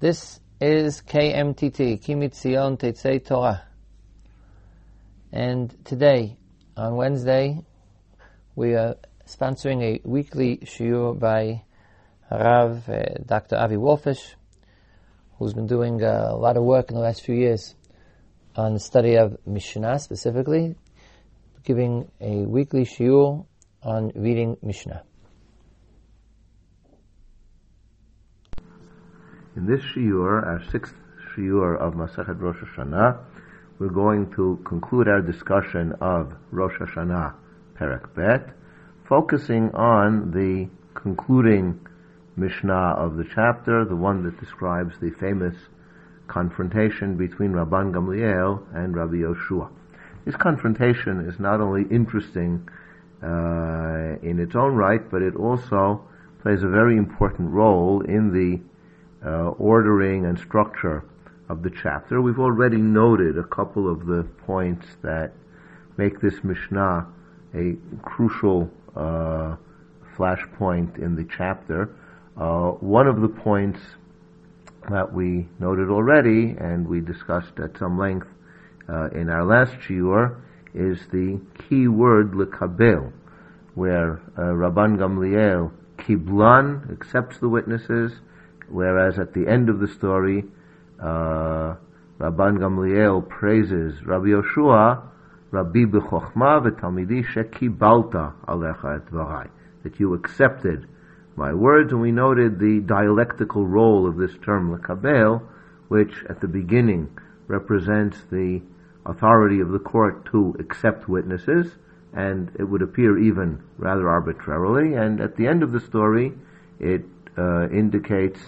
This is KMTT, Ki MiTzion Tetzei Torah. And today, on Wednesday, we are sponsoring a weekly shiur by Rav uh, Dr. Avi Walfish, who's been doing uh, a lot of work in the last few years on the study of Mishnah specifically, giving a weekly shiur on reading Mishnah. In this shiur, our sixth shiur of Masechet Rosh Hashanah, we're going to conclude our discussion of Rosh Hashanah Perek Bet, focusing on the concluding Mishnah of the chapter, the one that describes the famous confrontation between Rabban Gamliel and Rabbi Yoshua. This confrontation is not only interesting uh, in its own right, but it also plays a very important role in the uh, ordering and structure of the chapter. We've already noted a couple of the points that make this Mishnah a crucial uh, flashpoint in the chapter. Uh, one of the points that we noted already and we discussed at some length uh, in our last shiur is the key word lekabel, where uh, Rabban Gamliel kiblan accepts the witnesses, whereas at the end of the story, uh, Rabban Gamliel praises Rabbi Yoshua, Rabbi b'chokhma v'talmidi shekibalta alecha et that you accepted my words, and we noted the dialectical role of this term lekabel, which at the beginning represents the authority of the court to accept witnesses, and it would appear even rather arbitrarily, and at the end of the story, it uh, indicates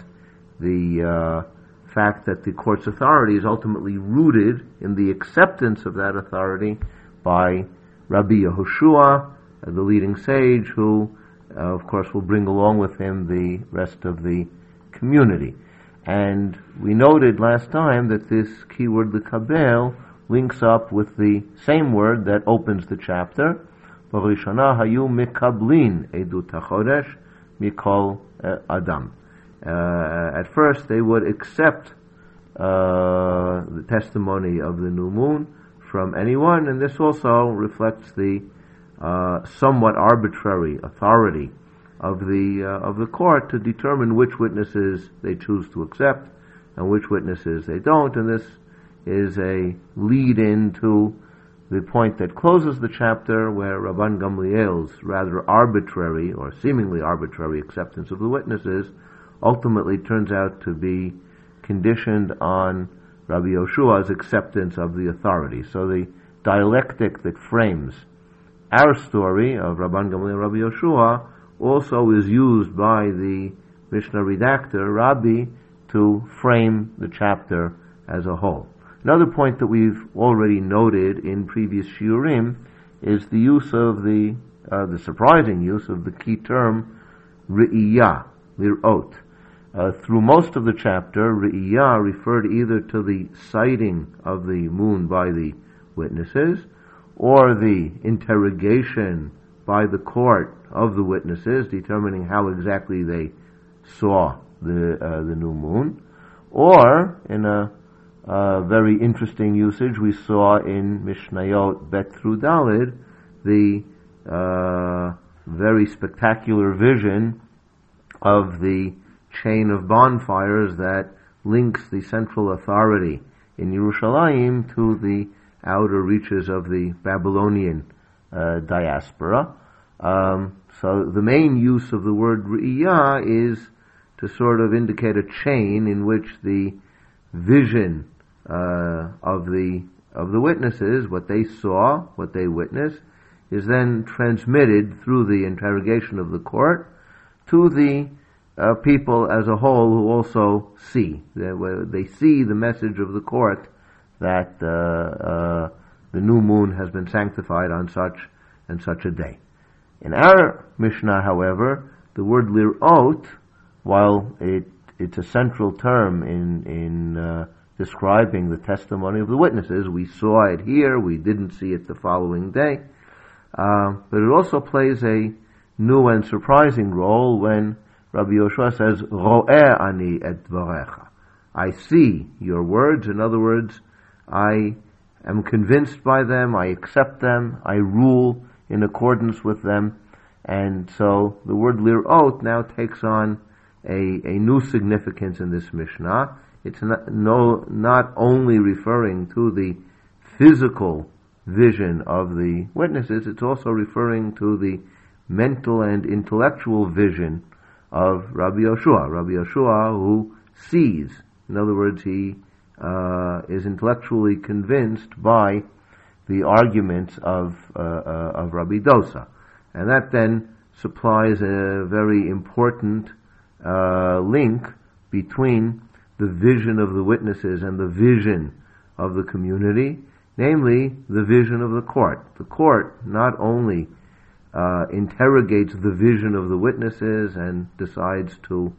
the uh, fact that the court's authority is ultimately rooted in the acceptance of that authority by Rabbi Yehoshua, uh, the leading sage, who, uh, of course, will bring along with him the rest of the community. And we noted last time that this keyword, the kabel, links up with the same word that opens the chapter. hayu mikablin edut mikol uh, adam uh, at first they would accept uh, the testimony of the new moon from anyone, and this also reflects the uh, somewhat arbitrary authority of the uh, of the court to determine which witnesses they choose to accept and which witnesses they don't, and this is a lead in to the point that closes the chapter where Rabban Gamliel's rather arbitrary or seemingly arbitrary acceptance of the witnesses ultimately turns out to be conditioned on Rabbi Yoshua's acceptance of the authority. So the dialectic that frames our story of Rabban Gamliel and Rabbi Yoshua also is used by the Mishnah redactor, Rabbi, to frame the chapter as a whole. Another point that we've already noted in previous shiurim is the use of the, uh, the surprising use of the key term, re'iyah, lir'ot. Uh, through most of the chapter, Re'iyah referred either to the sighting of the moon by the witnesses or the interrogation by the court of the witnesses, determining how exactly they saw the uh, the new moon, or in a, very interesting usage we saw in Mishnayot Bet through Dalid, the uh, very spectacular vision of the chain of bonfires that links the central authority in Yerushalayim to the outer reaches of the Babylonian uh, diaspora. Um, so the main use of the word Riyah is to sort of indicate a chain in which the vision uh, of the of the witnesses, what they saw, what they witnessed, is then transmitted through the interrogation of the court to the uh, people as a whole who also see. They, they see the message of the court that uh, uh, the new moon has been sanctified on such and such a day. In our Mishnah, however, the word lirot, while it, it's a central term in, in uh, describing the testimony of the witnesses, we saw it here, we didn't see it the following day, uh, but it also plays a new and surprising role when Rabbi Yoshua says, Ro'eh ani et dvarecha. I see your words. In other words, I am convinced by them, I accept them, I rule in accordance with them. And so the word lirot now takes on a, a new significance in this Mishnah. It's not, no, not only referring to the physical vision of the witnesses, it's also referring to the mental and intellectual vision of Rabbi Yoshua. Rabbi Yoshua who sees. In other words, he uh, is intellectually convinced by the arguments of, uh, uh, of Rabbi Dosa. And that then supplies a very important uh, link between the vision of the witnesses and the vision of the community, namely the vision of the court. The court not only uh, interrogates the vision of the witnesses and decides to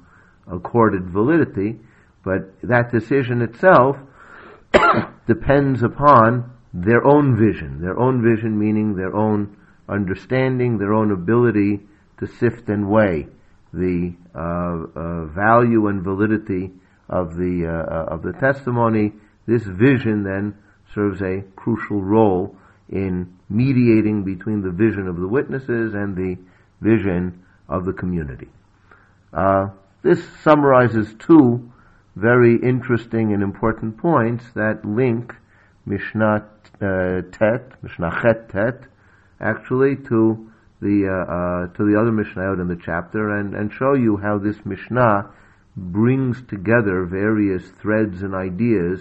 accord it validity, but that decision itself depends upon their own vision. Their own vision meaning their own understanding, their own ability to sift and weigh the uh, uh, value and validity of the uh, uh, of the testimony. This vision then serves a crucial role in mediating between the vision of the witnesses and the vision of the community. Uh, this summarizes two very interesting and important points that link Mishnah uh, Tet, Mishnah Chet Tet, actually to the uh, uh, to the other Mishnayot in the chapter, and, and show you how this Mishnah brings together various threads and ideas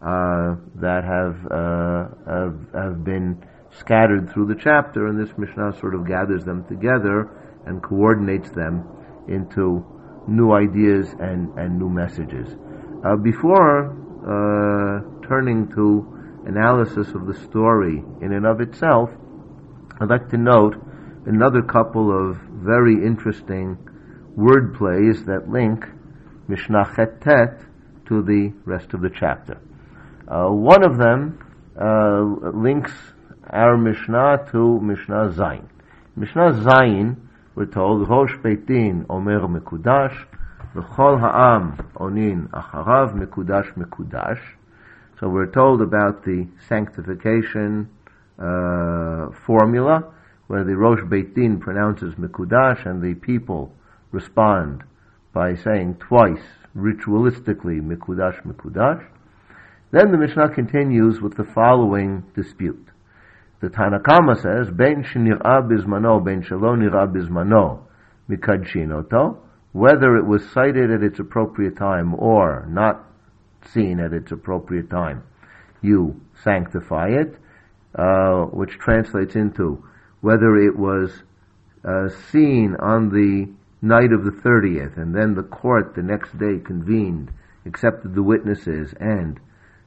uh, that have, uh, have have been scattered through the chapter, and this Mishnah sort of gathers them together and coordinates them into new ideas and, and new messages. Uh, before uh, turning to analysis of the story in and of itself, I'd like to note another couple of very interesting word plays that link Mishnah Chet to the rest of the chapter. Uh, one of them uh, links our Mishnah to Mishnah Zayin. Mishnah Zayin we're told, Rosh Beitin Omer Mekudash, V'chol Ha'am Onin Acharav Mekudash Mekudash. So we're told about the sanctification uh, formula, where the Rosh Beitin pronounces Mekudash and the people respond by saying twice, ritualistically, Mekudash Mekudash. Then the Mishnah continues with the following dispute. The Tanna Kamma says, Ben shenir'a bizmano, ben shelo nir'a bizmano, mikadshin oto, whether it was cited at its appropriate time or not seen at its appropriate time, you sanctify it, uh, which translates into whether it was uh, seen on the night of the 30th, and then the court the next day convened, accepted the witnesses, and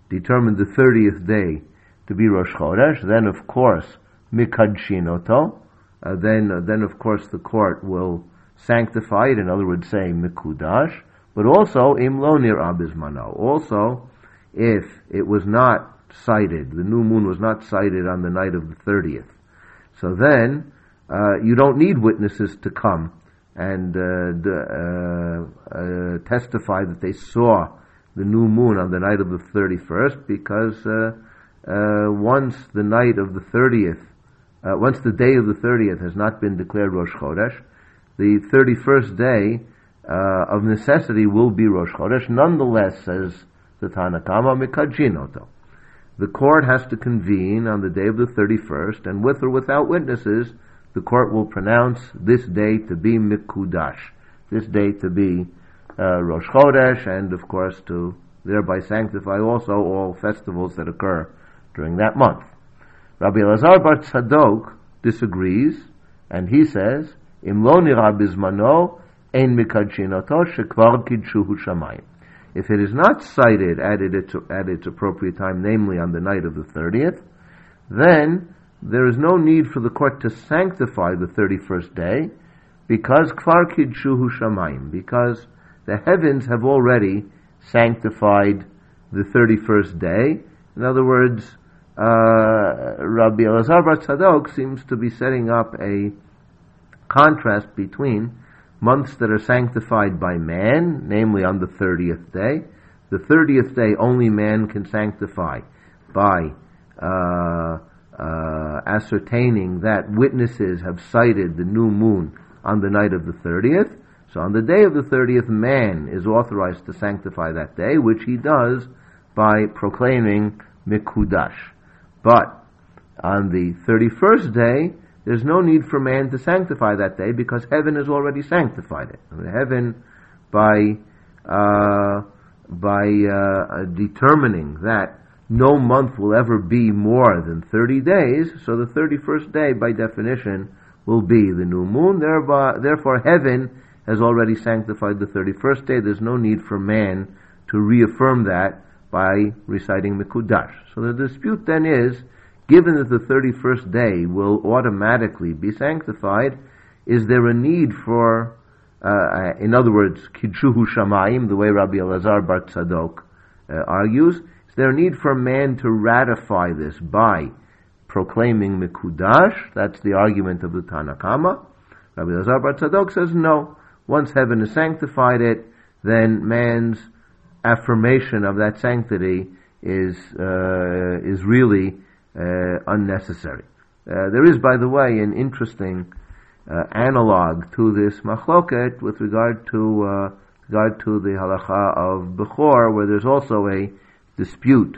determined the 30th day to be Rosh Chodesh, then of course Mikadshin uh, then uh, then of course the court will sanctify it. In other words, say Mikudash, but also Imlonir Abizmano. Also, if it was not sighted, the new moon was not sighted on the night of the thirtieth, so then uh, you don't need witnesses to come and uh, d- uh, uh, testify that they saw the new moon on the night of the 31st because uh, once the night of the 30th, uh, once the day of the 30th has not been declared Rosh Chodesh, the 31st day uh, of necessity will be Rosh Chodesh. Nonetheless, says the Tanna Kamma, mikajinoto. The court has to convene on the day of the 31st, and with or without witnesses, the court will pronounce this day to be Mikudash, this day to be uh, Rosh Chodesh, and of course to thereby sanctify also all festivals that occur during that month. Rabbi Elazar Bar Tzadok disagrees, and he says, Im lo ein mikadshinoto shekvar kidshuhu shamayim. If it is not cited at its, at its appropriate time, namely on the night of the 30th, then there is no need for the court to sanctify the 31st day, because kvar kidshuhu shamayim, because the heavens have already sanctified the 31st day. In other words, uh, Rabbi Elazar Bar Tzadok seems to be setting up a contrast between months that are sanctified by man, namely on the 30th day, the 30th day only man can sanctify by uh, uh, ascertaining that witnesses have sighted the new moon on the night of the 30th. So on the day of the 30th, man is authorized to sanctify that day, which he does by proclaiming Mikudash. But on the 31st day, there's no need for man to sanctify that day because heaven has already sanctified it. I mean, heaven, by uh, by uh, determining that no month will ever be more than 30 days, so the 31st day, by definition, will be the new moon. Thereby, therefore, heaven has already sanctified the 31st day. There's no need for man to reaffirm that by reciting Mikudash. So the dispute then is, given that the 31st day will automatically be sanctified, is there a need for, uh, uh in other words, Kidshuhu Shamayim, the way Rabbi Elazar Bar Tzadok uh, argues, is there a need for man to ratify this by proclaiming Mikudash? That's the argument of the Tanna Kamma. Rabbi Elazar Bar Tzadok says no. Once heaven has sanctified it, then man's affirmation of that sanctity is uh, is really uh, unnecessary. Uh, there is, by the way, an interesting uh, analog to this machloket with regard to uh, regard to the halacha of bechor, where there's also a dispute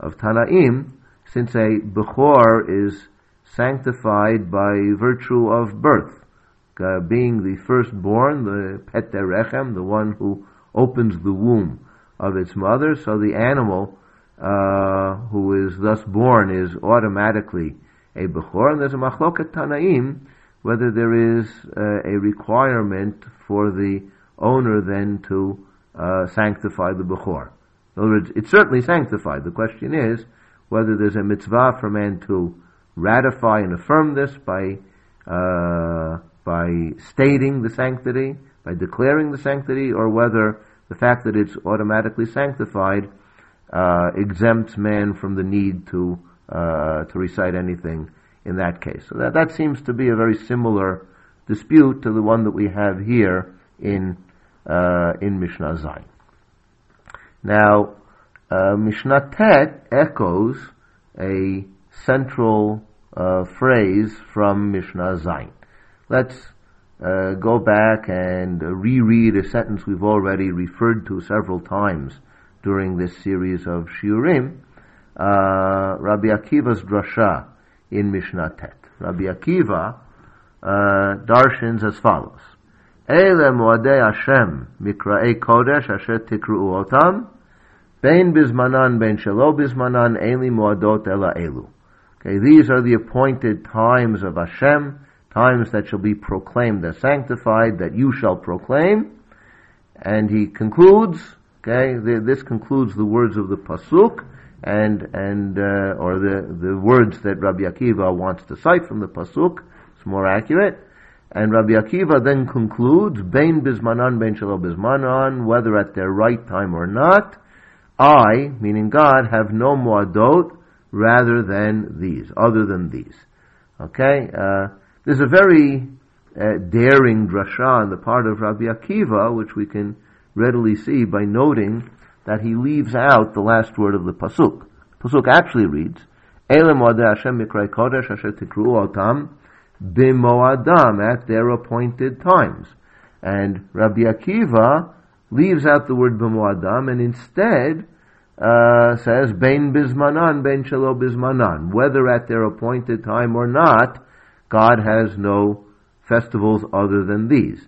of tanaim, since a bechor is sanctified by virtue of birth, uh, being the firstborn, the pet the one who opens the womb of its mother, so the animal uh, who is thus born is automatically a Bechor, and there's a Machloket Tanaim whether there is uh, a requirement for the owner then to uh, sanctify the Bechor. In other words, it's certainly sanctified. The question is whether there's a mitzvah for man to ratify and affirm this by uh, by stating the sanctity, by declaring the sanctity, or whether the fact that it's automatically sanctified uh, exempts man from the need to uh, to recite anything in that case. So that that seems to be a very similar dispute to the one that we have here in uh, in Mishnah Zayin. Now, uh, Mishnah Tet echoes a central uh, phrase from Mishnah Zayin. Let's uh, go back and reread a sentence we've already referred to several times during this series of shiurim, uh, Rabbi Akiva's drasha in Mishnah Tet. Rabbi Akiva uh, darshins as follows: Ele moadei Hashem mikraei kodesh asher tikru'u otam bein bizmanan bein shelo bizmanan eli moadot ela elu. Okay, these are the appointed times of Hashem times that shall be proclaimed as sanctified, that you shall proclaim. And he concludes, okay, this concludes the words of the Pasuk, and, and, uh, or the, the words that Rabbi Akiva wants to cite from the Pasuk. It's more accurate. And Rabbi Akiva then concludes, Bain bismanan, bain shalom bismanan, whether at their right time or not, I, meaning God, have no muadot rather than these, other than these. Okay? Uh, there's a very uh, daring drasha on the part of Rabbi Akiva, which we can readily see by noting that he leaves out the last word of the pasuk. Pasuk actually reads, "Elam Hashem mikray kodesh asher tikru otam b'moadam at their appointed times," and Rabbi Akiva leaves out the word b'moadam and instead uh, says "bein bismanan, bein shelo bismanan," whether at their appointed time or not God has no festivals other than these.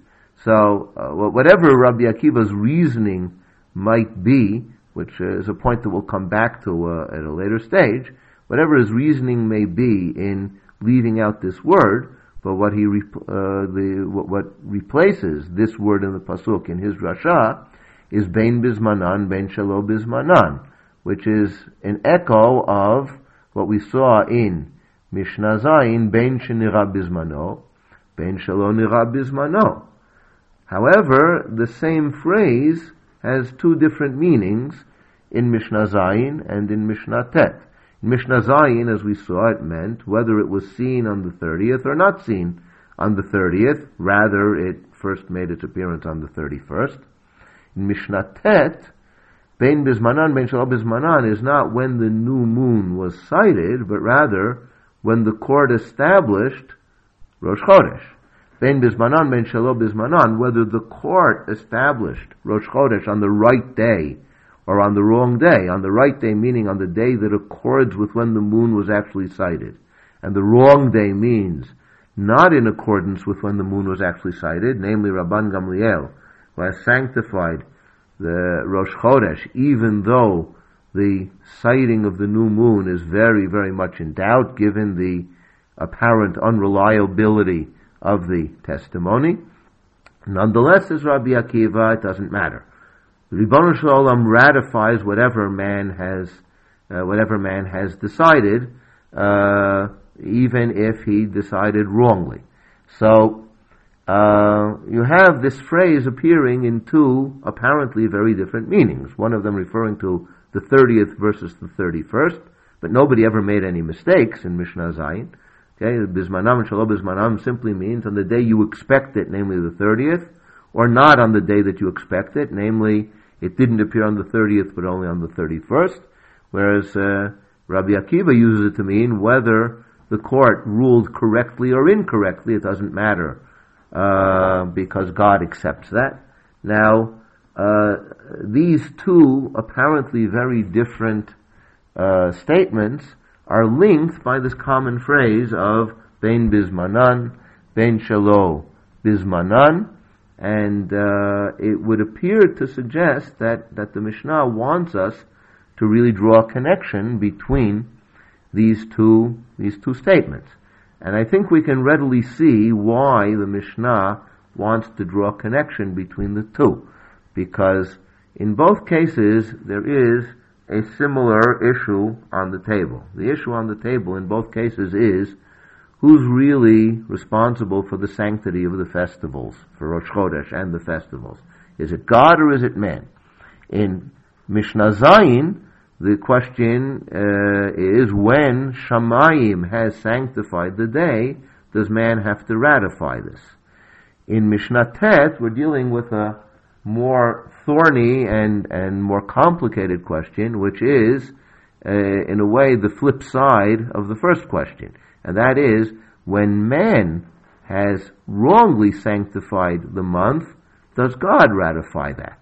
So, uh, whatever Rabbi Akiva's reasoning might be, which is a point that we'll come back to uh, at a later stage, whatever his reasoning may be in leaving out this word, but what he re- uh, the what, what, replaces this word in the pasuk in his drasha is bein bismanan, bein shalo bismanan, which is an echo of what we saw in Mishnah Zayin, Ben Shenira Bizmano, Ben Shalo Nira Bizmano. However, the same phrase has two different meanings in Mishnah Zayin and in Mishnah Tet. In Mishnah Zayin, as we saw, it meant whether it was seen on the 30th or not seen on the 30th, rather it first made its appearance on the 31st. In Mishnah Tet, Bein Bismanan, Bein Shalom Bismanan is not when the new moon was sighted, but rather when the court established Rosh Chodesh. Bein Bismanan, Bein Shalom Bismanan, whether the court established Rosh Chodesh on the right day or on the wrong day. On the right day meaning on the day that accords with when the moon was actually sighted. And the wrong day means not in accordance with when the moon was actually sighted, namely Rabban Gamliel, who has sanctified the Rosh Chodesh, even though the sighting of the new moon is very, very much in doubt given the apparent unreliability of the testimony. Nonetheless, as Rabbi Akiva, it doesn't matter. The Ribbon Shalom ratifies whatever man has, uh, whatever man has decided, uh, even if he decided wrongly. So, uh, you have this phrase appearing in two apparently very different meanings. One of them referring to the 30th versus the 31st, but nobody ever made any mistakes in Mishnah Zayin. Okay, Bismanam and Shalom Bismanam simply means on the day you expect it, namely the 30th, or not on the day that you expect it, namely it didn't appear on the 30th but only on the 31st, whereas uh, Rabbi Akiva uses it to mean whether the court ruled correctly or incorrectly, it doesn't matter, uh, because God accepts that. Now, uh, these two apparently very different uh, statements are linked by this common phrase of Ben Bismanan, Ben Shalo Bismanan, and uh, it would appear to suggest that, that the Mishnah wants us to really draw a connection between these two, these two statements. And I think we can readily see why the Mishnah wants to draw a connection between the two. Because in both cases, there is a similar issue on the table. The issue on the table in both cases is who's really responsible for the sanctity of the festivals, for Rosh Chodesh and the festivals? Is it God or is it man? In Mishnah Zayin, the question uh, is when Shamayim has sanctified the day, does man have to ratify this? In Mishnah Tet, we're dealing with a more thorny and, and more complicated question, which is, uh, in a way, the flip side of the first question. And that is, when man has wrongly sanctified the month, does God ratify that?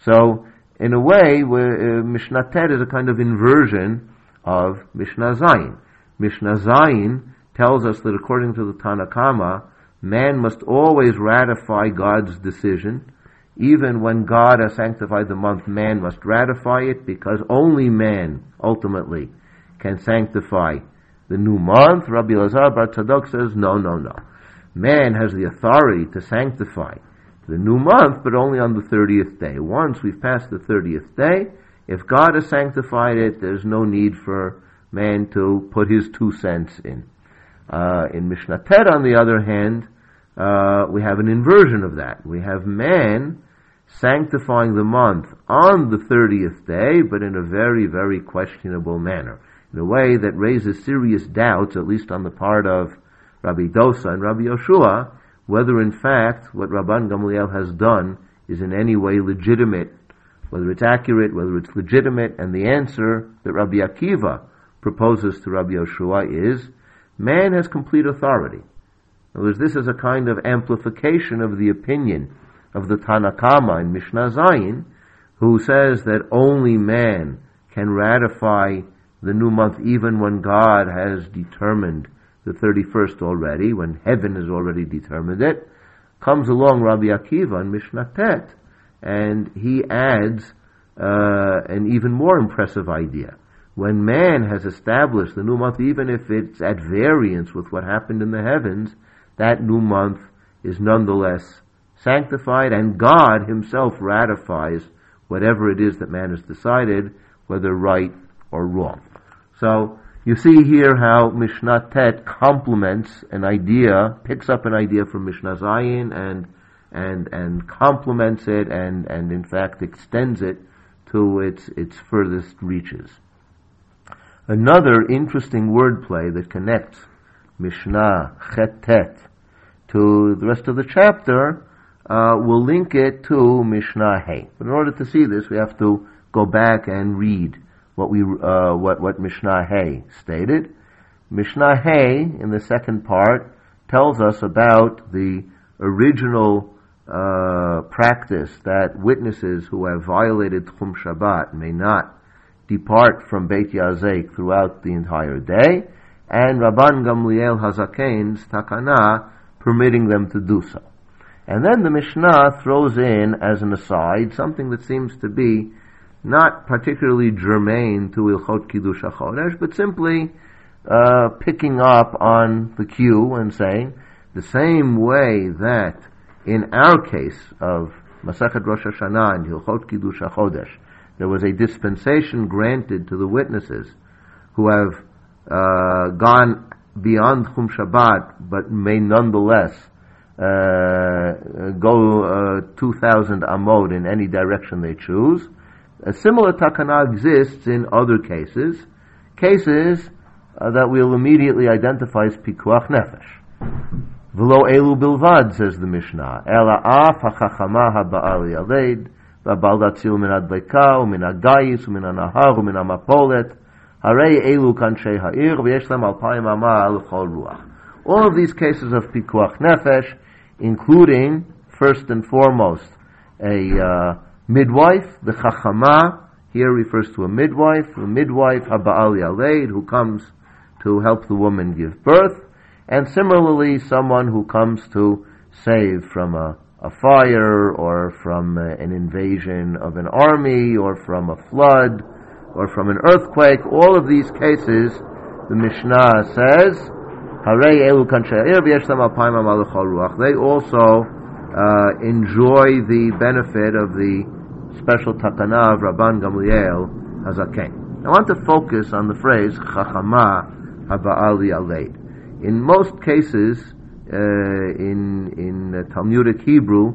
So, in a way, uh, Mishnah is a kind of inversion of Mishnah Zayin. Mishnah Zayin tells us that according to the Tanna Kamma, man must always ratify God's decision. Even when God has sanctified the month, man must ratify it because only man, ultimately, can sanctify the new month. Rabbi Lazar Bar Tzadok says, no, no, no. Man has the authority to sanctify the new month, but only on the 30th day. Once we've passed the 30th day, if God has sanctified it, there's no need for man to put his two cents in. Uh, in Mishnah Tet, on the other hand, uh, we have an inversion of that. We have man sanctifying the month on the 30th day, but in a very, very questionable manner. In a way that raises serious doubts, at least on the part of Rabbi Dosa and Rabbi Yoshua, whether in fact what Rabban Gamliel has done is in any way legitimate, whether it's accurate, whether it's legitimate, and the answer that Rabbi Akiva proposes to Rabbi Yoshua is, man has complete authority. In other words, this is a kind of amplification of the opinion of the Tanna Kamma in Mishnah Zayin, who says that only man can ratify the new month even when God has determined the 31st already, when heaven has already determined it, comes along Rabbi Akiva in Mishnah Tet, and he adds uh, an even more impressive idea. When man has established the new month, even if it's at variance with what happened in the heavens, that new month is nonetheless sanctified, and God Himself ratifies whatever it is that man has decided, whether right or wrong. So, you see here how Mishnah Tet complements an idea, picks up an idea from Mishnah Zayin and and and complements it and and in fact extends it to its its furthest reaches. Another interesting wordplay that connects Mishnah Tet to the rest of the chapter uh, will link it to Mishnah Hey. But in order to see this, we have to go back and read what we uh, what what Mishnah Hay stated. Mishnah Hay in the second part tells us about the original uh, practice that witnesses who have violated Chum Shabbat may not depart from Beit Yazek throughout the entire day, and Rabban Gamliel Hazaken's takana permitting them to do so. And then the Mishnah throws in, as an aside, something that seems to be not particularly germane to Ilchot Kiddush HaChodesh, but simply uh, picking up on the cue and saying, the same way that in our case of Masechet Rosh Hashanah and Hilchot Kiddush HaChodesh, there was a dispensation granted to the witnesses who have uh, gone beyond Chum Shabbat, but may nonetheless uh, go uh, 2,000 amod in any direction they choose. A similar takana exists in other cases, cases uh, that we'll immediately identify as pikuach nefesh. V'lo elu bilvad, says the Mishnah. Ela af ha'chachama ha'ba'al datzil min adbeka, u'min agayis, u'min anahar, u'min amapolet, harei elu kanshei ha'ir, v'yesh lem alpayim ama al chol ruach. All of these cases of pikuach nefesh, including, first and foremost, a uh, midwife, the chachama, here refers to a midwife, the midwife, haba'al yaled, who comes to help the woman give birth, and similarly someone who comes to save from a, a fire or from a, an invasion of an army or from a flood or from an earthquake. All of these cases, the Mishnah says, they also uh, enjoy the benefit of the special takana of Rabban Gamliel Hazaken. I want to focus on the phrase Chachama Haba'ali Aleid. In most cases, uh, in in Talmudic Hebrew,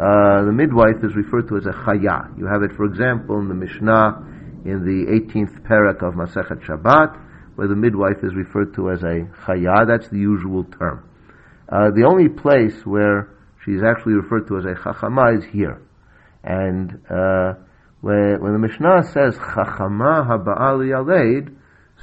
uh, the midwife is referred to as a chaya. You have it, for example, in the Mishnah in the 18th parak of Masechet Shabbat, where the midwife is referred to as a chaya. That's the usual term. Uh, the only place where she's actually referred to as a chachama is here, and uh, when, when the Mishnah says chachama haba'ali aleid,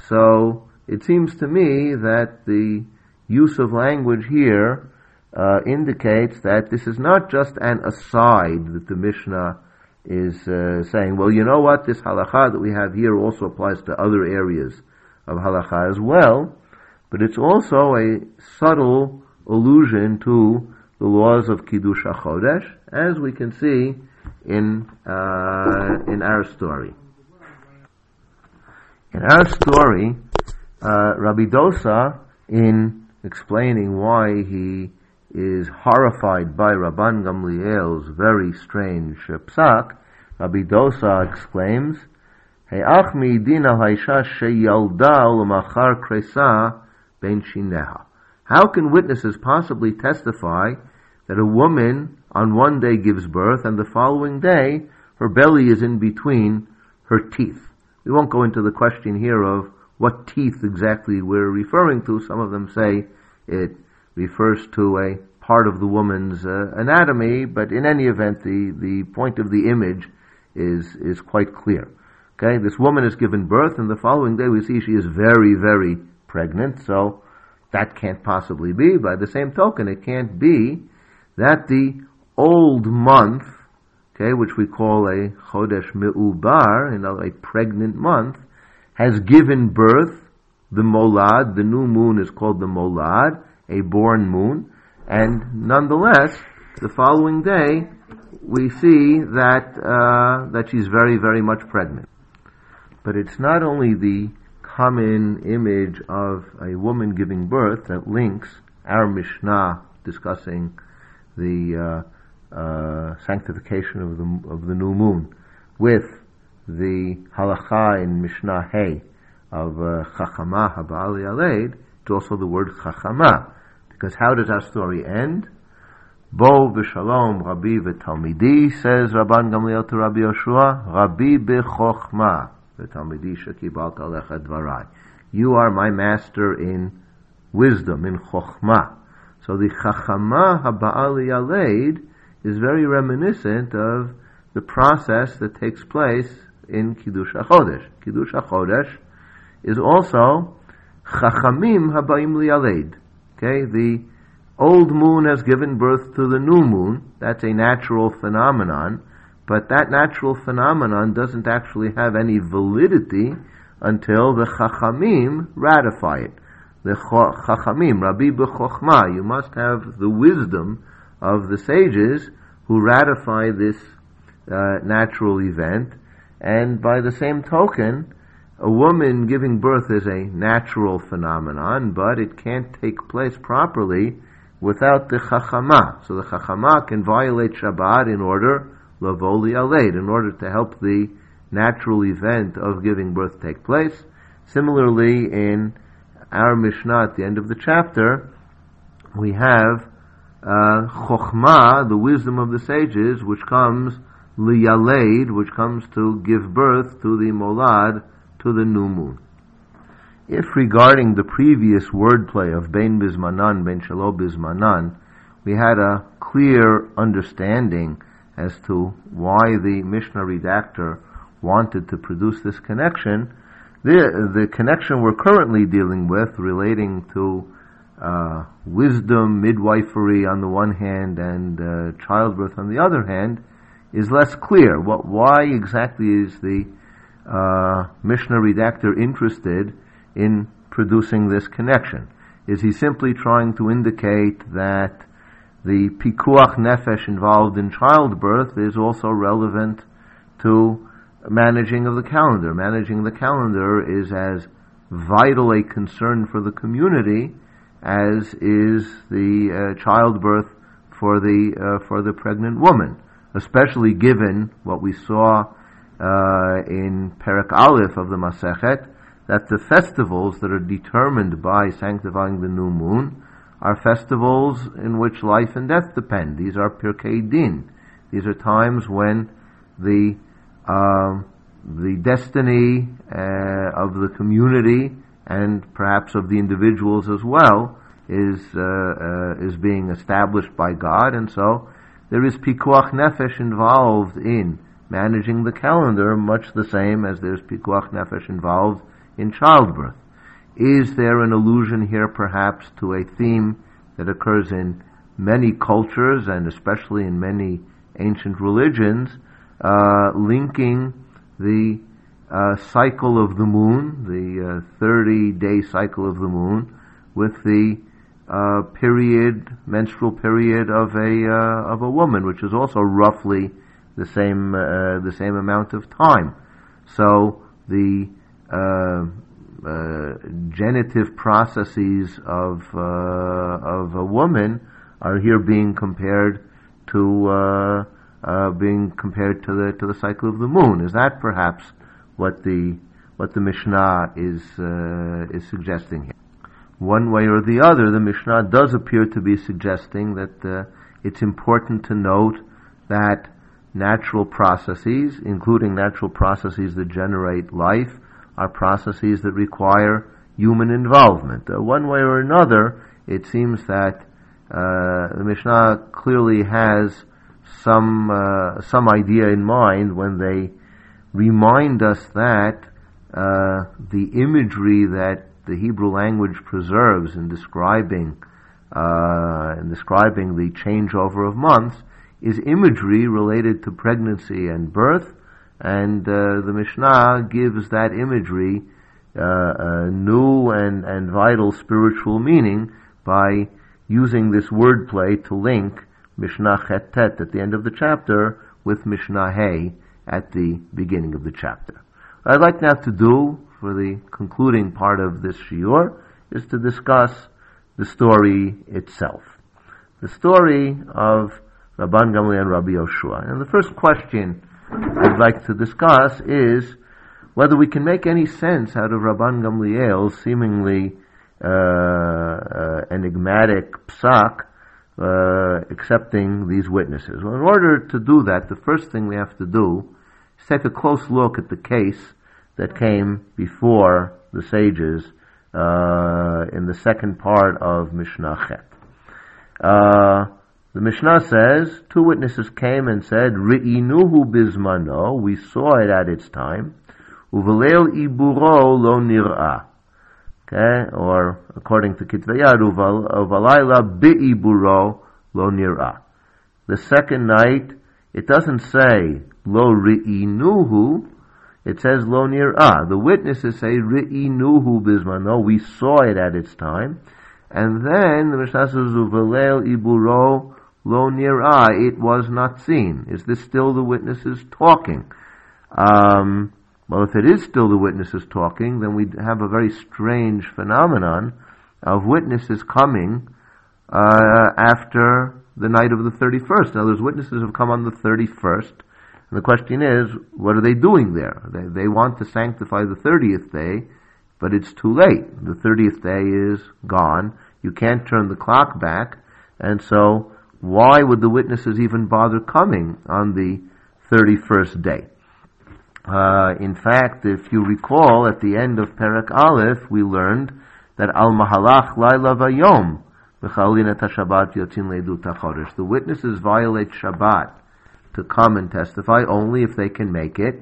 so it seems to me that the use of language here uh, indicates that this is not just an aside that the Mishnah is uh, saying, well, you know what, this halacha that we have here also applies to other areas of halacha as well, but it's also a subtle allusion to the laws of Kiddush HaChodesh, as we can see in, uh, in our story. In our story, uh, Rabbi Dosa, in explaining why he is horrified by Rabban Gamliel's very strange psak, Rabbi Dosa exclaims, How can witnesses possibly testify that a woman on one day gives birth and the following day her belly is in between her teeth? We won't go into the question here of what teeth exactly we're referring to. Some of them say it refers to a part of the woman's uh, anatomy, but in any event, the, the point of the image is, is quite clear. Okay, this woman is given birth, and the following day we see she is very, very pregnant, so that can't possibly be. By the same token, it can't be that the old month, okay, which we call a chodesh me'ubar, you know, a pregnant month, has given birth, the molad, the new moon is called the molad, a born moon, and nonetheless, the following day, we see that, uh, that she's very, very much pregnant. But it's not only the common image of a woman giving birth that links our Mishnah discussing the uh, uh, sanctification of the of the new moon with the halacha in Mishnah Hay of uh, Chachama Habali Aleid it's also the word Chachama. Because how does our story end? Bo v'shalom Rabbi v'talmidi, says Rabban Gamliel to Rabbi Yoshua, Rabbi b'chochma You are my master in wisdom, in chochma. So the Chachama Haba'ali Aleid is very reminiscent of the process that takes place in Kiddush HaChodesh. Kiddush HaChodesh is also Chachamim Habayim Li'aled. Okay, the old moon has given birth to the new moon. That's a natural phenomenon, but that natural phenomenon doesn't actually have any validity until the Chachamim ratify it. The Chachamim, Rabbi B'Chochma, you must have the wisdom of the sages who ratify this uh, natural event, and by the same token, a woman giving birth is a natural phenomenon, but it can't take place properly without the chachama. So the chachama can violate Shabbat in order, lavoli aleid, in order to help the natural event of giving birth take place. Similarly, in our Mishnah at the end of the chapter, we have uh, chokhmah, the wisdom of the sages, which comes liyaleid, which comes to give birth to the molad, to the new moon. If regarding the previous wordplay of Ben Bismanan, Ben Shalo Bismanan, we had a clear understanding as to why the Mishnah redactor wanted to produce this connection, the, the connection we're currently dealing with relating to uh, wisdom, midwifery on the one hand, and uh, childbirth on the other hand, is less clear. What, why exactly is the uh, Mishnah redactor interested in producing this connection? Is he simply trying to indicate that the pikuach nefesh involved in childbirth is also relevant to managing of the calendar? Managing the calendar is as vital a concern for the community as is the uh, childbirth for the uh, for the pregnant woman, especially given what we saw uh, in Perak Aleph of the Masechet, that the festivals that are determined by sanctifying the new moon are festivals in which life and death depend. These are Pirkei Din. These are times when the um, the destiny uh, of the community and perhaps of the individuals as well is uh, uh, is being established by God, and so there is pikuach nefesh involved in managing the calendar, much the same as there's pikuach nefesh involved in childbirth. Is there an allusion here perhaps to a theme that occurs in many cultures and especially in many ancient religions, uh, linking the uh, cycle of the moon, the 30 uh, day cycle of the moon, with the uh, period, menstrual period of a uh, of a woman, which is also roughly the same the same amount of time. So the uh, uh, genitive processes of uh, of a woman are here being compared to being compared to the to the cycle of the moon. Is that perhaps what the what the Mishnah is is suggesting here? One way or the other, the Mishnah does appear to be suggesting that uh, it's important to note that natural processes, including natural processes that generate life, are processes that require human involvement. Uh, one way or another, it seems that uh, the Mishnah clearly has some uh, some idea in mind when they remind us that uh, the imagery that the Hebrew language preserves in describing uh, in describing the changeover of months is imagery related to pregnancy and birth, and uh, the Mishnah gives that imagery uh, a new and, and vital spiritual meaning by using this wordplay to link Mishnah Chet at the end of the chapter with Mishnah Hey at the beginning of the chapter. What I'd like now to do for the concluding part of this shiur is to discuss the story itself. The story of Rabban Gamliel and Rabbi Yoshua. And the first question I'd like to discuss is whether we can make any sense out of Rabban Gamliel's seemingly uh, uh, enigmatic psak uh, accepting these witnesses. Well, in order to do that, the first thing we have to do is take a close look at the case that came before the sages uh, in the second part of Mishnah Chet. The Mishnah says, two witnesses came and said, Ri'inuhu bizmano, we saw it at its time, uvelel iburo lo nir'ah. Okay, or according to Kitvayad, uvalayla bi'iburo lo nir'ah. The second night, it doesn't say lo ri'inuhu, it says lo nir'ah. The witnesses say ri'inuhu bizmano, we saw it at its time. And then the Mishnah says, uvelel iburo lo nir'ah, it was not seen. Is this still the witnesses talking? Um, well, if it is still the witnesses talking, then we have a very strange phenomenon of witnesses coming uh, after the night of the 31st. Now, words, witnesses have come on the 31st, and the question is, what are they doing there? They, they want to sanctify the 30th day, but it's too late. The 30th day is gone. You can't turn the clock back, and so why would the witnesses even bother coming on the 31st day? Uh, in fact, if you recall, at the end of Perak Aleph, we learned that Al Mahalach Laila Vayom the witnesses violate Shabbat to come and testify only if they can make it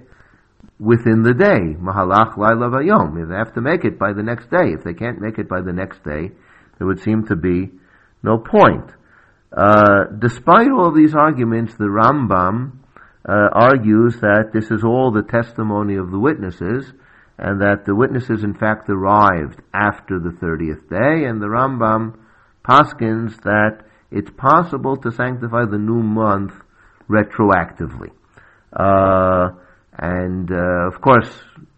within the day. Mahalach Laila Vayom. If they have to make it by the next day. If they can't make it by the next day, there would seem to be no point. Uh, despite all these arguments, the Rambam uh, argues that this is all the testimony of the witnesses, and that the witnesses in fact arrived after the 30th day, and the Rambam paskins that it's possible to sanctify the new month retroactively. Uh, and uh, of course,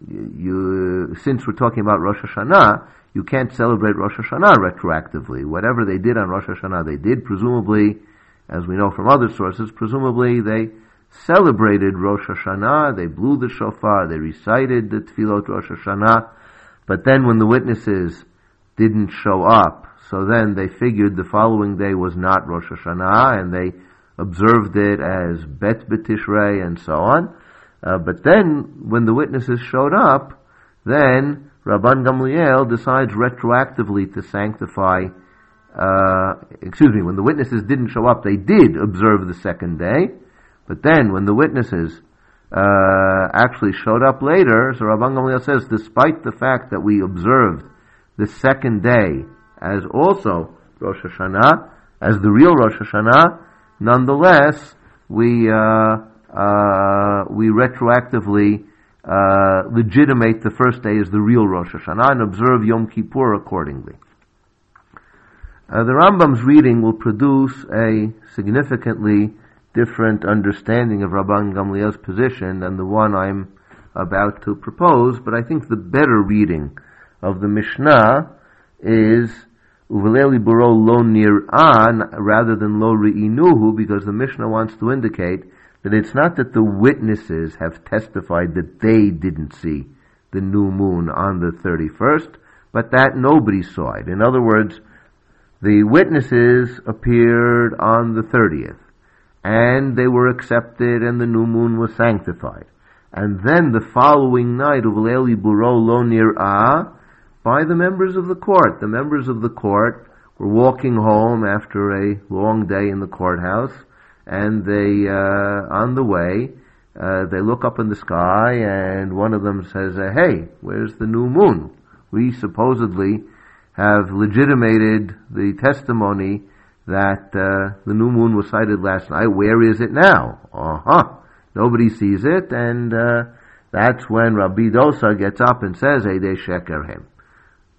you, since we're talking about Rosh Hashanah, you can't celebrate Rosh Hashanah retroactively. Whatever they did on Rosh Hashanah, they did. Presumably, as we know from other sources, presumably they celebrated Rosh Hashanah, they blew the shofar, they recited the Tefillot Rosh Hashanah, but then when the witnesses didn't show up, so then they figured the following day was not Rosh Hashanah, and they observed it as Bet B'Tishrei and so on. Uh, but then, when the witnesses showed up, then Rabban Gamliel decides retroactively to sanctify, uh, excuse me, when the witnesses didn't show up, they did observe the second day, but then when the witnesses uh, actually showed up later, so Rabban Gamliel says, despite the fact that we observed the second day as also Rosh Hashanah, as the real Rosh Hashanah, nonetheless, we, uh, uh, we retroactively uh, legitimate the first day as the real Rosh Hashanah and observe Yom Kippur accordingly. Uh, the Rambam's reading will produce a significantly different understanding of Rabban Gamliel's position than the one I'm about to propose, but I think the better reading of the Mishnah is Uveleli Buro lo nir'an rather than lo ri'inuhu because the Mishnah wants to indicate that it's not that the witnesses have testified that they didn't see the new moon on the 31st, but that nobody saw it. In other words, the witnesses appeared on the 30th, and they were accepted, and the new moon was sanctified. And then the following night, Uvleli Buro Lo Nir'ah, by the members of the court. The members of the court were walking home after a long day in the courthouse, and they, uh, on the way, uh, they look up in the sky, and one of them says, uh, "Hey, where's the new moon? We supposedly have legitimated the testimony that uh, the new moon was sighted last night. Where is it now? Uh huh. Nobody sees it, and uh, that's when Rabbi Dosa gets up and says, "Hey, Edei sheker hem."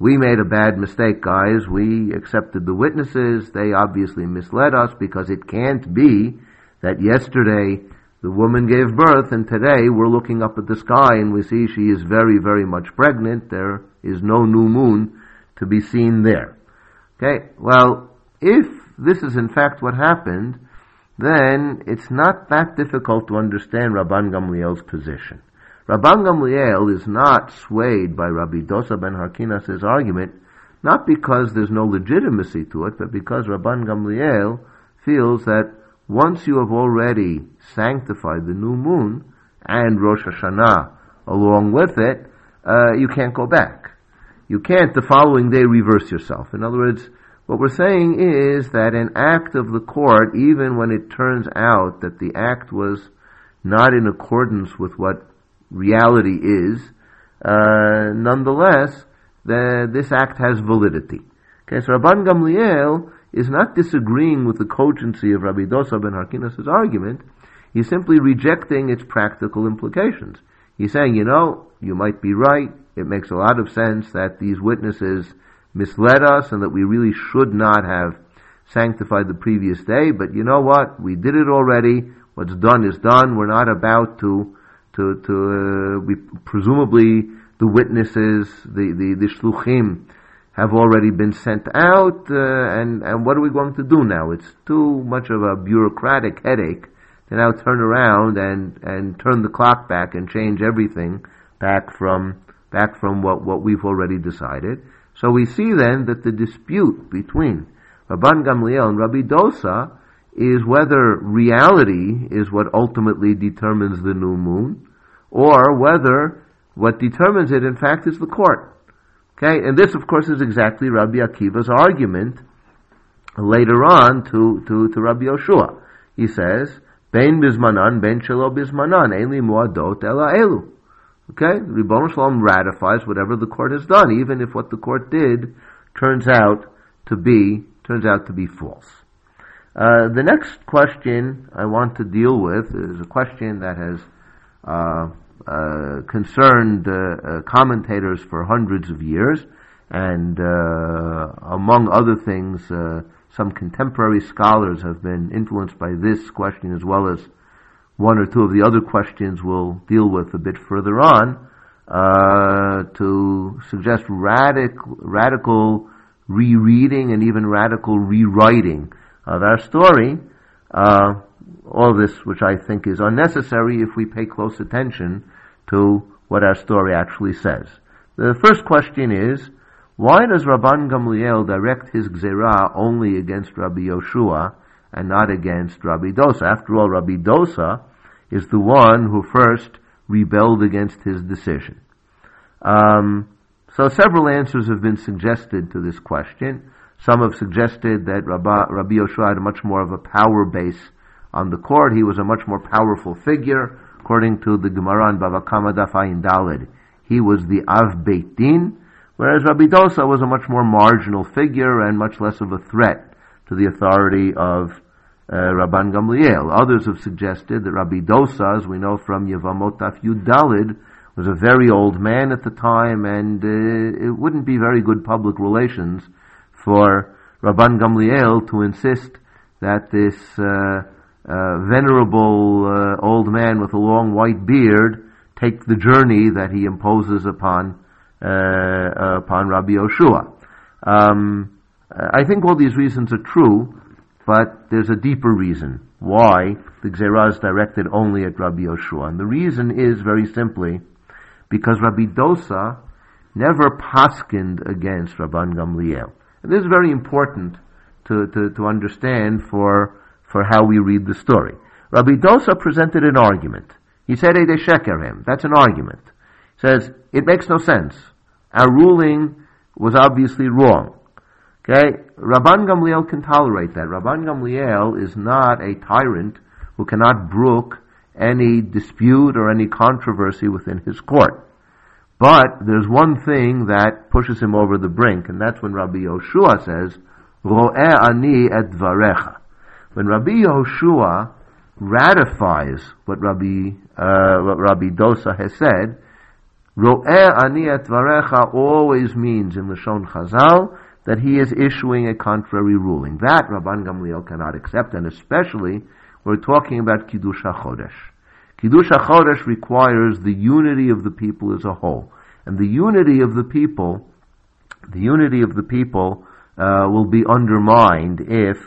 We made a bad mistake, guys. We accepted the witnesses. They obviously misled us because it can't be that yesterday the woman gave birth and today we're looking up at the sky and we see she is very, very much pregnant. There is no new moon to be seen there. Okay, well, if this is in fact what happened, then it's not that difficult to understand Rabban Gamliel's position. Rabban Gamliel is not swayed by Rabbi Dosa ben Harkinas' argument, not because there's no legitimacy to it, but because Rabban Gamliel feels that once you have already sanctified the new moon and Rosh Hashanah along with it, uh, you can't go back. You can't the following day reverse yourself. In other words, What we're saying is that an act of the court, even when it turns out that the act was not in accordance with what reality is, uh, nonetheless, the, this act has validity. Okay, so Rabban Gamliel is not disagreeing with the cogency of Rabbi Dosa ben Harkinas' argument. He's simply rejecting its practical implications. He's saying, you know, you might be right. It makes a lot of sense that these witnesses misled us and that we really should not have sanctified the previous day. But you know what? We did it already. What's done is done. We're not about to, to, to, uh, we, presumably the witnesses, the, the, the shluchim, have already been sent out, uh, and, and what are we going to do now? It's too much of a bureaucratic headache to now turn around and, and turn the clock back and change everything back from, back from what, what we've already decided. So we see then that the dispute between Rabban Gamliel and Rabbi Dosa is whether reality is what ultimately determines the new moon, or whether what determines it in fact is the court. Okay, and this of course is exactly Rabbi Akiva's argument later on to, to, to Rabbi Yoshua. He says, Ben bismanan, ben shelo bismanan, eli muadot ela elu. Okay, Ribbon Shalom ratifies whatever the court has done, even if what the court did turns out to be turns out to be false. Uh, the next question I want to deal with is a question that has uh, uh, concerned uh, uh, commentators for hundreds of years, and uh, among other things, some contemporary scholars have been influenced by this question as well as one or two of the other questions we'll deal with a bit further on uh, to suggest radical, radical rereading and even radical rewriting of our story. Uh, all this, which I think is unnecessary if we pay close attention to what our story actually says. The first question is, why does Rabban Gamliel direct his gzera only against Rabbi Yoshua and not against Rabbi Dosa? After all, Rabbi Dosa is the one who first rebelled against his decision. Um, so several answers have been suggested to this question. Some have suggested that Rabbi, Rabbi Yoshua had much more of a power base on the court. He was a much more powerful figure. According to the Gemara in Bava Kama Dafayin Dalid, he was the Av Beit Din, whereas Rabbi Dosa was a much more marginal figure and much less of a threat to the authority of uh, Rabban Gamliel. Others have suggested that Rabbi Dosa, as we know from Yevamot Yud Dalid, was a very old man at the time, and uh, it wouldn't be very good public relations for Rabban Gamliel to insist that this uh, uh, venerable uh, old man with a long white beard take the journey that he imposes upon uh, upon Rabbi Yoshua. Um, I think all these reasons are true, but there's a deeper reason why the Gzerah is directed only at Rabbi Yoshua. And the reason is very simply because Rabbi Dosa never paskined against Rabban Gamliel. And this is very important to, to, to understand for, for how we read the story. Rabbi Dosa presented an argument. He said, Ede Shekerem. That's an argument. He says, it makes no sense. Our ruling was obviously wrong. Okay? Rabban Gamliel can tolerate that. Rabban Gamliel is not a tyrant who cannot brook any dispute or any controversy within his court. But there's one thing that pushes him over the brink, and that's when Rabbi Yoshua says, Ro'eh ani et dvarecha. When Rabbi Yoshua ratifies what Rabbi, uh, what Rabbi Dosa has said, Ro'eh ani et dvarecha always means in Lashon Chazal that he is issuing a contrary ruling. That Rabban Gamliel cannot accept, and especially we're talking about Kiddush HaChodesh. Kiddush HaChodesh requires the unity of the people as a whole. And the unity of the people, the unity of the people uh, will be undermined if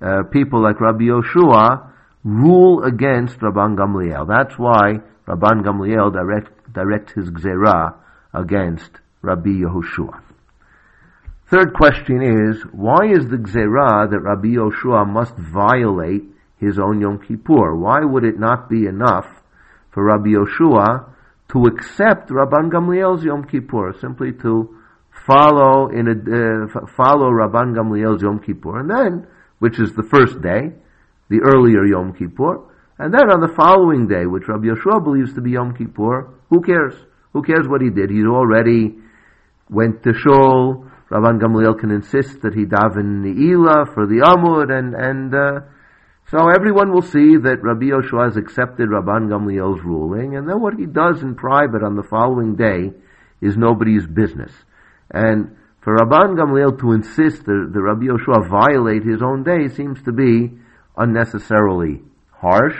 uh, people like Rabbi Yoshua rule against Rabban Gamliel. That's why Rabban Gamliel direct, directs his gzera against Rabbi Yehoshua. Third question is, why is the gzera that Rabbi Yoshua must violate his own Yom Kippur? Why would it not be enough for Rabbi Yoshua to accept Rabban Gamliel's Yom Kippur, simply to follow in a, uh, follow Rabban Gamliel's Yom Kippur, and then, which is the first day, the earlier Yom Kippur, and then on the following day, which Rabbi Yeshua believes to be Yom Kippur, who cares? Who cares what he did? He already went to Shul. Rabban Gamliel can insist that he daven Ne'ilah for the Amud, and, and, uh, so everyone will see that Rabbi Yoshua has accepted Rabban Gamliel's ruling, and then what he does in private on the following day is nobody's business. And for Rabban Gamliel to insist that, that Rabbi Yoshua violate his own day seems to be unnecessarily harsh.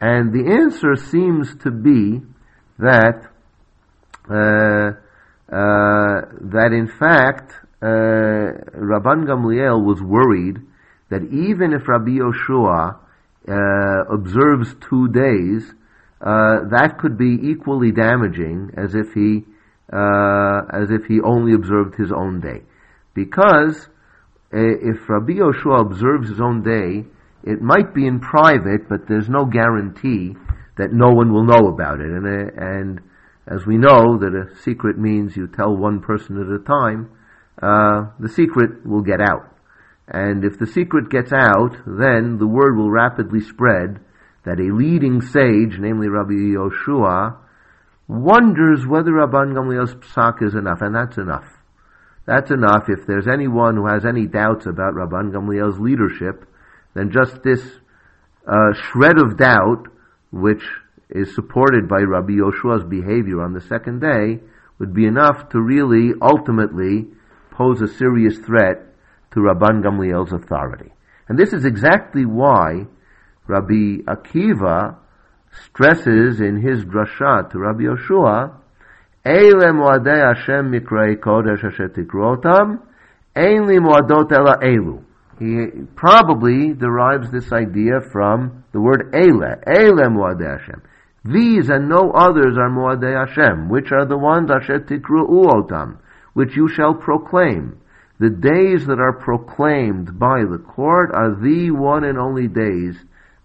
And the answer seems to be that uh, uh, that in fact uh, Rabban Gamliel was worried that even if Rabbi Yoshua uh, observes two days, uh, that could be equally damaging as if he uh, as if he only observed his own day, because if Rabbi Yoshua observes his own day, it might be in private, but there's no guarantee that no one will know about it. And, uh, and as we know that a secret means you tell one person at a time, uh, the secret will get out. And if the secret gets out, then the word will rapidly spread that a leading sage, namely Rabbi Yoshua, wonders whether Rabban Gamliel's psak is enough, and that's enough. That's enough. If there's anyone who has any doubts about Rabban Gamliel's leadership, then just this uh, shred of doubt, which is supported by Rabbi Yoshua's behavior on the second day, would be enough to really ultimately pose a serious threat to Rabban Gamliel's authority. And this is exactly why Rabbi Akiva stresses in his drasha to Rabbi Yoshua, Eile moadei Hashem mikrei kodesh asher tikrotam, moadot ela elu. He probably derives this idea from the word Eile, Eile moadei Hashem. These and no others are moadei Hashem, which are the ones asher tikru otam, which you shall proclaim. The days that are proclaimed by the court are the one and only days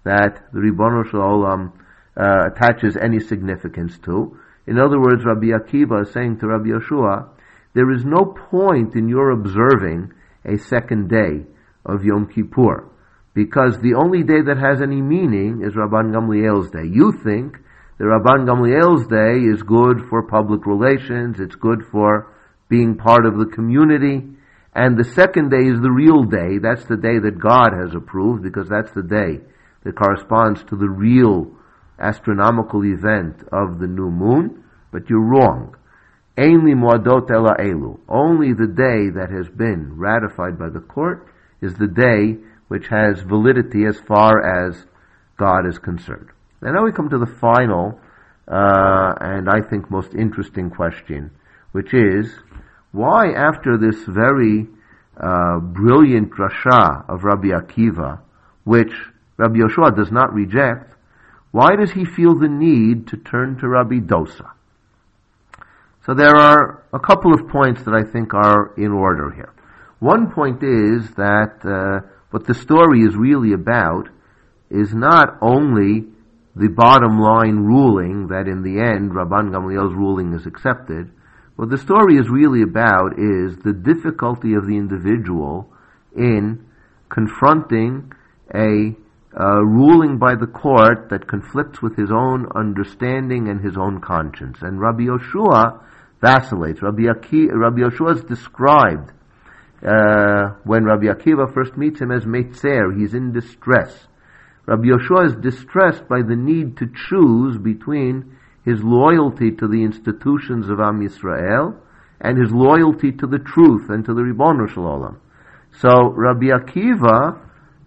that the Ribono Shalom uh, attaches any significance to. In other words, Rabbi Akiva is saying to Rabbi Yeshua, there is no point in your observing a second day of Yom Kippur, because the only day that has any meaning is Rabban Gamliel's day. You think the Rabban Gamliel's day is good for public relations, it's good for being part of the community, and the second day is the real day. That's the day that God has approved, because that's the day that corresponds to the real astronomical event of the new moon, but you're wrong. Only the day that has been ratified by the court is the day which has validity as far as God is concerned. And now we come to the final uh, and I think most interesting question, which is why after this very uh, brilliant drasha of Rabbi Akiva, which Rabbi Yoshua does not reject, why does he feel the need to turn to Rabbi Dosa? So there are a couple of points that I think are in order here. One point is that uh, what the story is really about is not only the bottom line ruling that in the end Rabban Gamliel's ruling is accepted. What the story is really about is the difficulty of the individual in confronting a uh, ruling by the court that conflicts with his own understanding and his own conscience. And Rabbi Yoshua vacillates. Rabbi, Aki, Rabbi Yoshua is described uh, when Rabbi Akiva first meets him as Meitzer. He's in distress. Rabbi Yoshua is distressed by the need to choose between his loyalty to the institutions of Am Yisrael and his loyalty to the truth and to the Ribono Shalom. So Rabbi Akiva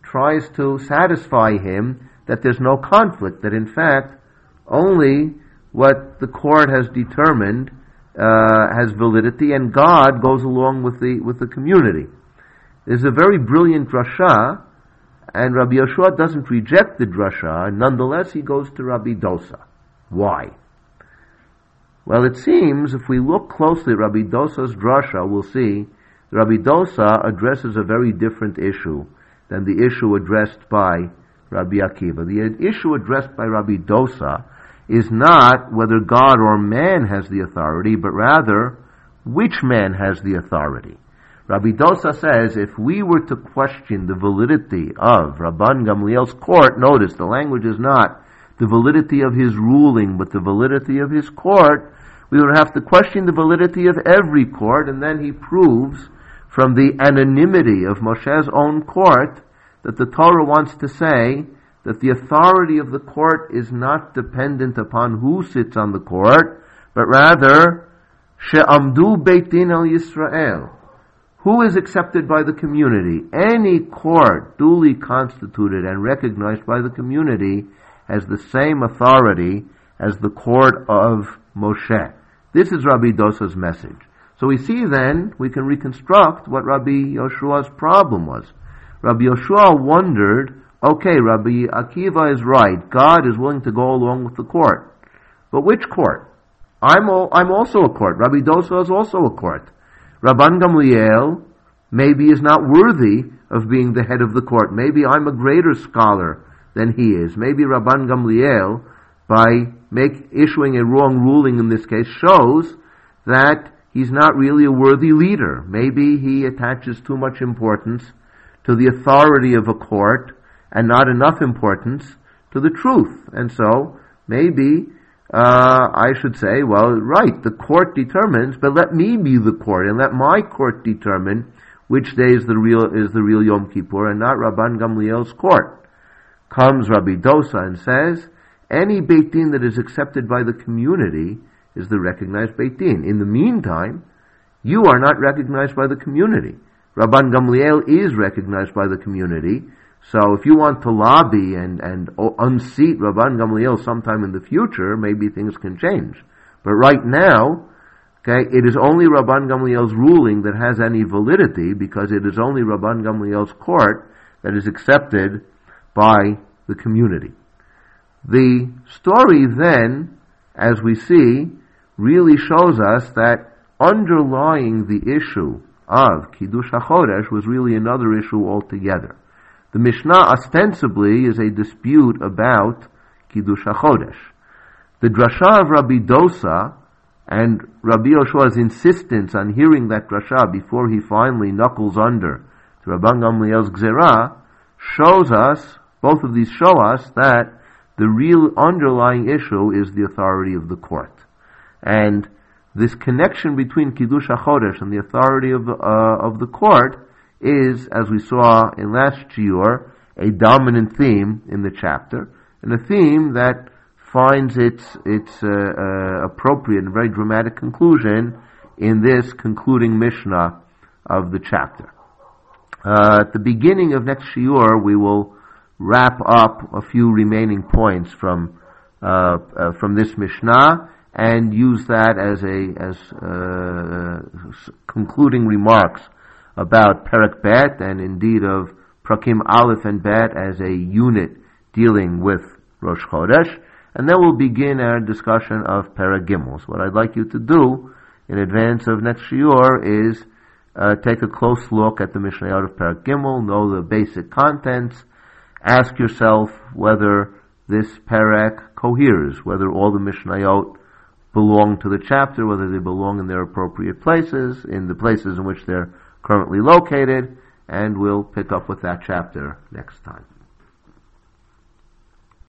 tries to satisfy him that there's no conflict, that in fact only what the court has determined uh, has validity, and God goes along with the with the community. There's a very brilliant drasha, and Rabbi Yeshua doesn't reject the drasha. Nonetheless, he goes to Rabbi Dosa. Why? Well, it seems if we look closely at Rabbi Dosa's drasha, we'll see Rabbi Dosa addresses a very different issue than the issue addressed by Rabbi Akiva. The issue addressed by Rabbi Dosa is not whether God or man has the authority, but rather which man has the authority? Rabbi Dosa says if we were to question the validity of Rabban Gamliel's court, notice the language is not the validity of his ruling, but the validity of his court, we would have to question the validity of every court, and then he proves from the anonymity of Moshe's own court that the Torah wants to say that the authority of the court is not dependent upon who sits on the court, but rather, she'amdu beitin al Yisrael who is accepted by the community? Any court duly constituted and recognized by the community has the same authority as the court of Moshe. This is Rabbi Dosa's message. So we see then, we can reconstruct what Rabbi Yoshua's problem was. Rabbi Yoshua wondered, okay, Rabbi Akiva is right. God is willing to go along with the court. But which court? I'm, all, I'm also a court. Rabbi Dosa is also a court. Rabban Gamliel maybe is not worthy of being the head of the court. Maybe I'm a greater scholar than he is. Maybe Rabban Gamliel, by make, issuing a wrong ruling in this case, shows that he's not really a worthy leader. Maybe he attaches too much importance to the authority of a court and not enough importance to the truth. And so, maybe uh, I should say, well, right, the court determines, but let me be the court and let my court determine which day is the real is the real Yom Kippur and not Rabban Gamliel's court. Comes Rabbi Dosa and says, any Beit Din that is accepted by the community is the recognized Beit Din. In the meantime, you are not recognized by the community. Rabban Gamliel is recognized by the community, so if you want to lobby and, and unseat Rabban Gamliel sometime in the future, maybe things can change. But right now, okay, it is only Rabban Gamliel's ruling that has any validity because it is only Rabban Gamliel's court that is accepted by the community. The story then, as we see, really shows us that underlying the issue of Kiddush HaChodesh was really another issue altogether. The Mishnah ostensibly is a dispute about Kiddush HaChodesh. The drasha of Rabbi Dosa and Rabbi Yoshua's insistence on hearing that drasha before he finally knuckles under to Rabban Gamliel's Gzerah shows us, both of these show us that the real underlying issue is the authority of the court. And this connection between Kiddush HaChodesh and the authority of, uh, of the court is, as we saw in last Shiur, a dominant theme in the chapter, and a theme that finds its, its uh, uh, appropriate and very dramatic conclusion in this concluding Mishnah of the chapter. Uh, at the beginning of next Shiur, we will wrap up a few remaining points from uh, uh, from this Mishnah and use that as a as uh, concluding remarks about Perak Bet and indeed of Prakim Aleph and Bet as a unit dealing with Rosh Chodesh. And then we'll begin our discussion of Perak what I'd like you to do in advance of next Shiur is uh, take a close look at the Mishnayot of Perak Gimel, know the basic contents, ask yourself whether this parak coheres, whether all the Mishnayot belong to the chapter, whether they belong in their appropriate places, in the places in which they're currently located, and we'll pick up with that chapter next time.